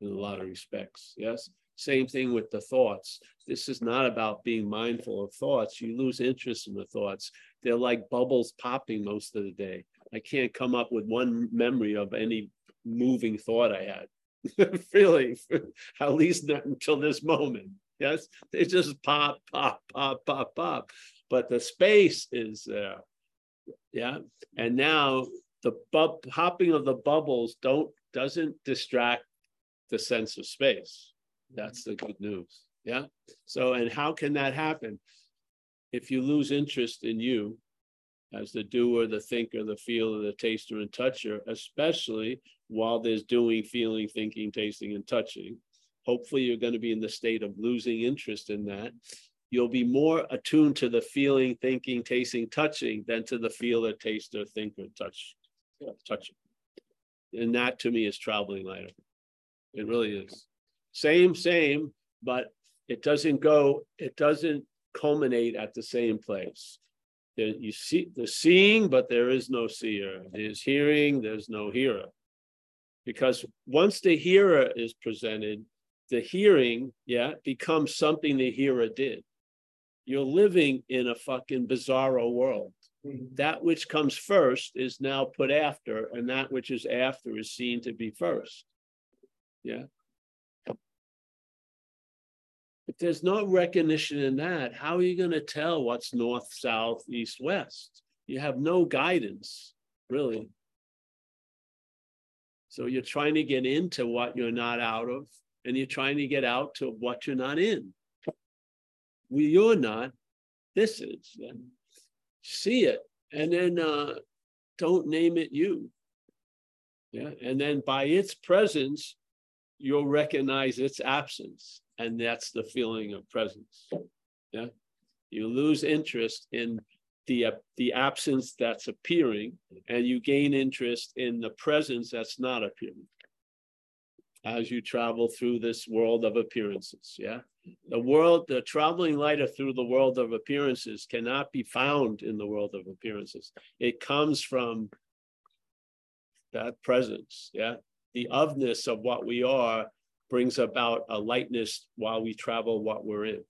in a lot of respects. Yes. Same thing with the thoughts. This is not about being mindful of thoughts. You lose interest in the thoughts. They're like bubbles popping most of the day. I can't come up with one memory of any moving thought I had. really, at least not until this moment. Yes, they just pop, pop, pop, pop, pop. But the space is there. Yeah. And now the bub hopping of the bubbles don't doesn't distract the sense of space. That's the good news. Yeah. So, and how can that happen? If you lose interest in you as the doer, the thinker, the feeler, the taster, and toucher, especially while there's doing, feeling, thinking, tasting, and touching. Hopefully, you're going to be in the state of losing interest in that. You'll be more attuned to the feeling, thinking, tasting, touching than to the feeler, taster, thinker, touch, touching. And that to me is traveling lighter. It really is. Same, same, but it doesn't go, it doesn't culminate at the same place. There, you see the seeing, but there is no seer. There's hearing, there's no hearer. Because once the hearer is presented, the hearing, yeah, becomes something the hearer did. You're living in a fucking bizarro world. Mm-hmm. That which comes first is now put after, and that which is after is seen to be first. Yeah. If there's no recognition in that, how are you going to tell what's north, south, east, west? You have no guidance, really. So you're trying to get into what you're not out of, and you're trying to get out to what you're not in. We, you're not. This is. See it, and then uh, don't name it you. Yeah, and then by its presence, you'll recognize its absence, and that's the feeling of presence. Yeah, you lose interest in the, uh, the absence that's appearing, and you gain interest in the presence that's not appearing as you travel through this world of appearances. Yeah. The world, the traveling lighter through the world of appearances cannot be found in the world of appearances. It comes from that presence. Yeah. The ofness of what we are brings about a lightness while we travel what we're in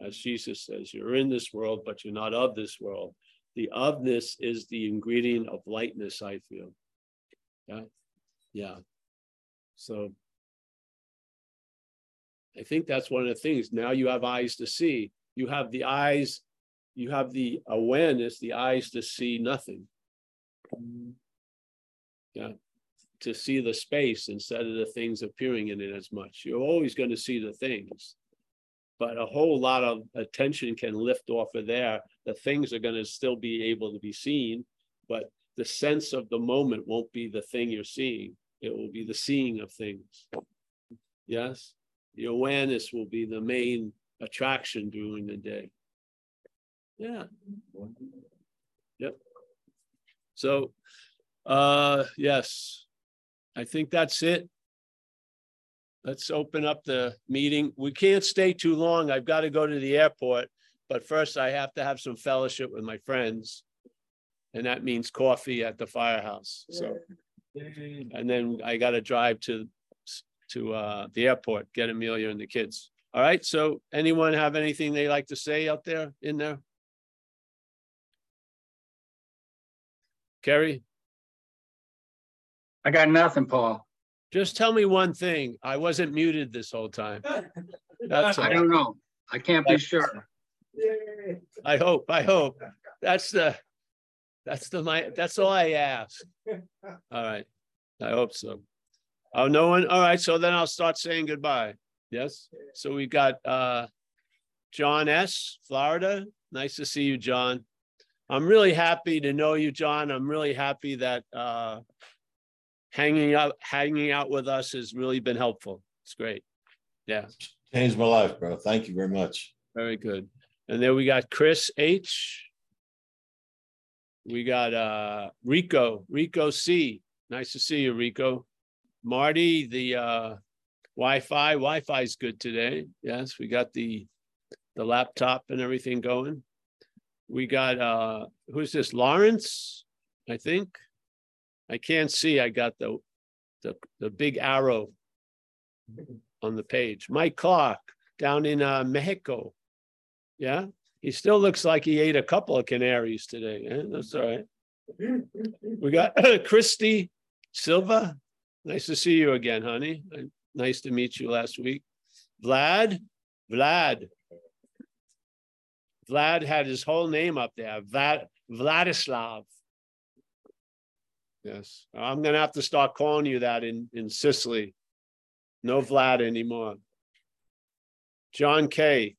as Jesus says, you're in this world, but you're not of this world. The ofness is the ingredient of lightness, I feel. Yeah. Yeah. So I think that's one of the things. Now you have eyes to see. You have the eyes, you have the awareness, the eyes to see nothing. Yeah. To see the space instead of the things appearing in it as much. You're always going to see the things but a whole lot of attention can lift off of there. The things are going to still be able to be seen, but the sense of the moment won't be the thing you're seeing. It will be the seeing of things. Yes, the awareness will be the main attraction during the day. Yeah. Yep. So, uh, yes, I think that's it. Let's open up the meeting. We can't stay too long. I've got to go to the airport, but first I have to have some fellowship with my friends. And that means coffee at the firehouse. So, and then I got to drive to to uh, the airport, get Amelia and the kids. All right. So, anyone have anything they like to say out there in there? Kerry? I got nothing, Paul. Just tell me one thing. I wasn't muted this whole time. That's I don't know. I can't be sure. I hope, I hope. That's the, that's the, my, that's all I ask. All right. I hope so. Oh, no one. All right. So then I'll start saying goodbye. Yes. So we've got uh, John S., Florida. Nice to see you, John. I'm really happy to know you, John. I'm really happy that uh, hanging out hanging out with us has really been helpful. It's great. Yeah. Changed my life, bro. Thank you very much. Very good. And then we got Chris H. We got uh Rico, Rico C. Nice to see you, Rico. Marty, the uh Wi-Fi. Wi-Fi is good today. Yes, we got the the laptop and everything going. We got uh who's this? Lawrence, I think. I can't see. I got the the, the big arrow on the page. Mike Clark down in uh, Mexico. Yeah, he still looks like he ate a couple of canaries today. Yeah? That's all right. We got Christy Silva. Nice to see you again, honey. Nice to meet you last week. Vlad, Vlad. Vlad had his whole name up there, Vlad, Vladislav. Yes, I'm gonna have to start calling you that in, in Sicily. No Vlad anymore. John K,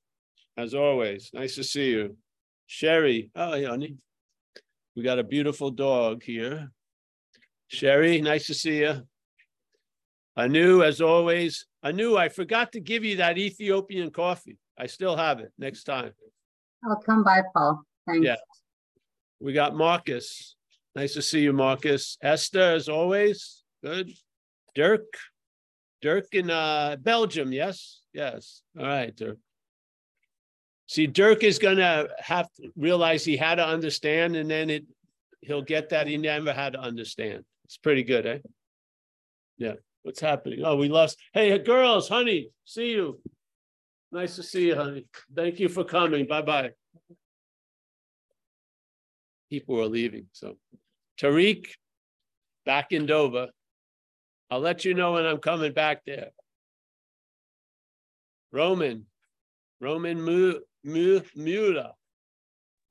as always, nice to see you. Sherry, oh, hey, honey. We got a beautiful dog here. Sherry, nice to see you. Anu, as always, Anu, I forgot to give you that Ethiopian coffee. I still have it next time. I'll come by, Paul. Thanks. Yeah. We got Marcus. Nice to see you, Marcus. Esther, as always, good. Dirk, Dirk in uh, Belgium, yes? Yes. All right, Dirk. See, Dirk is gonna have to realize he had to understand, and then it he'll get that he never had to understand. It's pretty good, eh? Yeah. What's happening? Oh, we lost. Hey, girls, honey, see you. Nice to see you, honey. Thank you for coming. Bye bye. People are leaving. So, Tariq, back in Dover. I'll let you know when I'm coming back there. Roman, Roman Mu, Mu, Mueller,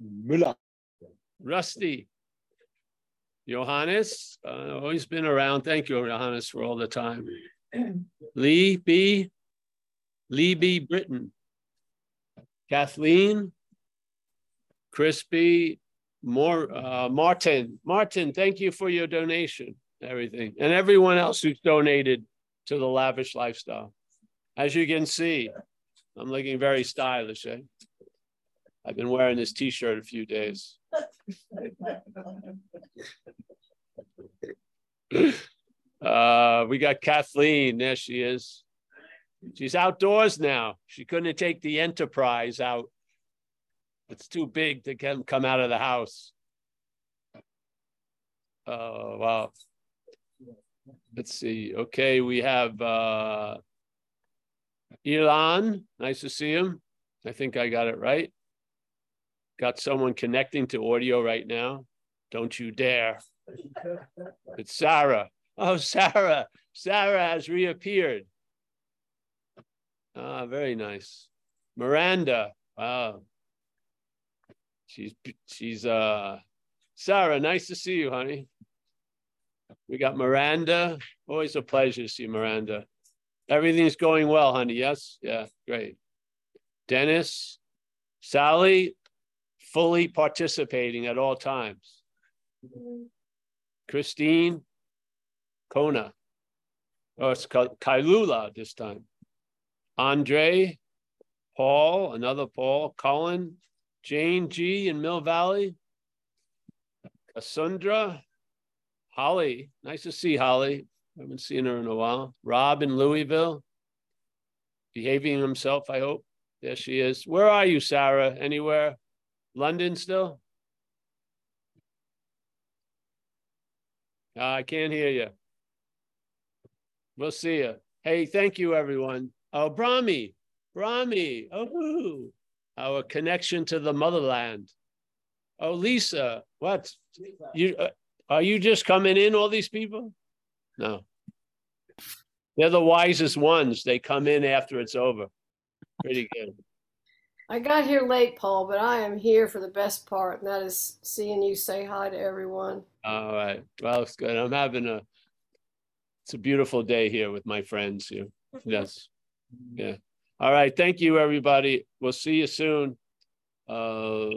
Müller. Rusty, Johannes, uh, always been around. Thank you, Johannes, for all the time. Lee B. Lee B. Britton. Kathleen. Crispy. More uh, Martin. Martin, thank you for your donation, everything. And everyone else who's donated to the lavish lifestyle. As you can see, I'm looking very stylish. Eh? I've been wearing this t-shirt a few days. Uh, we got Kathleen. There she is. She's outdoors now. She couldn't take the Enterprise out. It's too big to come come out of the house. Oh wow. Let's see. Okay, we have uh Elon. Nice to see him. I think I got it right. Got someone connecting to audio right now. Don't you dare. It's Sarah. Oh, Sarah. Sarah has reappeared. Ah, very nice. Miranda. Wow. She's she's uh Sarah, nice to see you, honey. We got Miranda. Always a pleasure to see Miranda. Everything's going well, honey. Yes? Yeah, great. Dennis, Sally, fully participating at all times. Christine, Kona. Oh, it's Ka- Kailula this time. Andre, Paul, another Paul, Colin, Jane G in Mill Valley, Cassandra, Holly. Nice to see Holly. Haven't seen her in a while. Rob in Louisville, behaving himself, I hope. There she is. Where are you, Sarah? Anywhere? London still? Uh, I can't hear you. We'll see you. Hey, thank you, everyone. Oh, Brahmi, Brahmi. Oh, our connection to the motherland. Oh, Lisa, what? You uh, are you just coming in? All these people? No. They're the wisest ones. They come in after it's over. Pretty good. I got here late, Paul, but I am here for the best part, and that is seeing you say hi to everyone. All right. Well, it's good. I'm having a. It's a beautiful day here with my friends here. Yes. Yeah. All right. Thank you, everybody. We'll see you soon. Uh,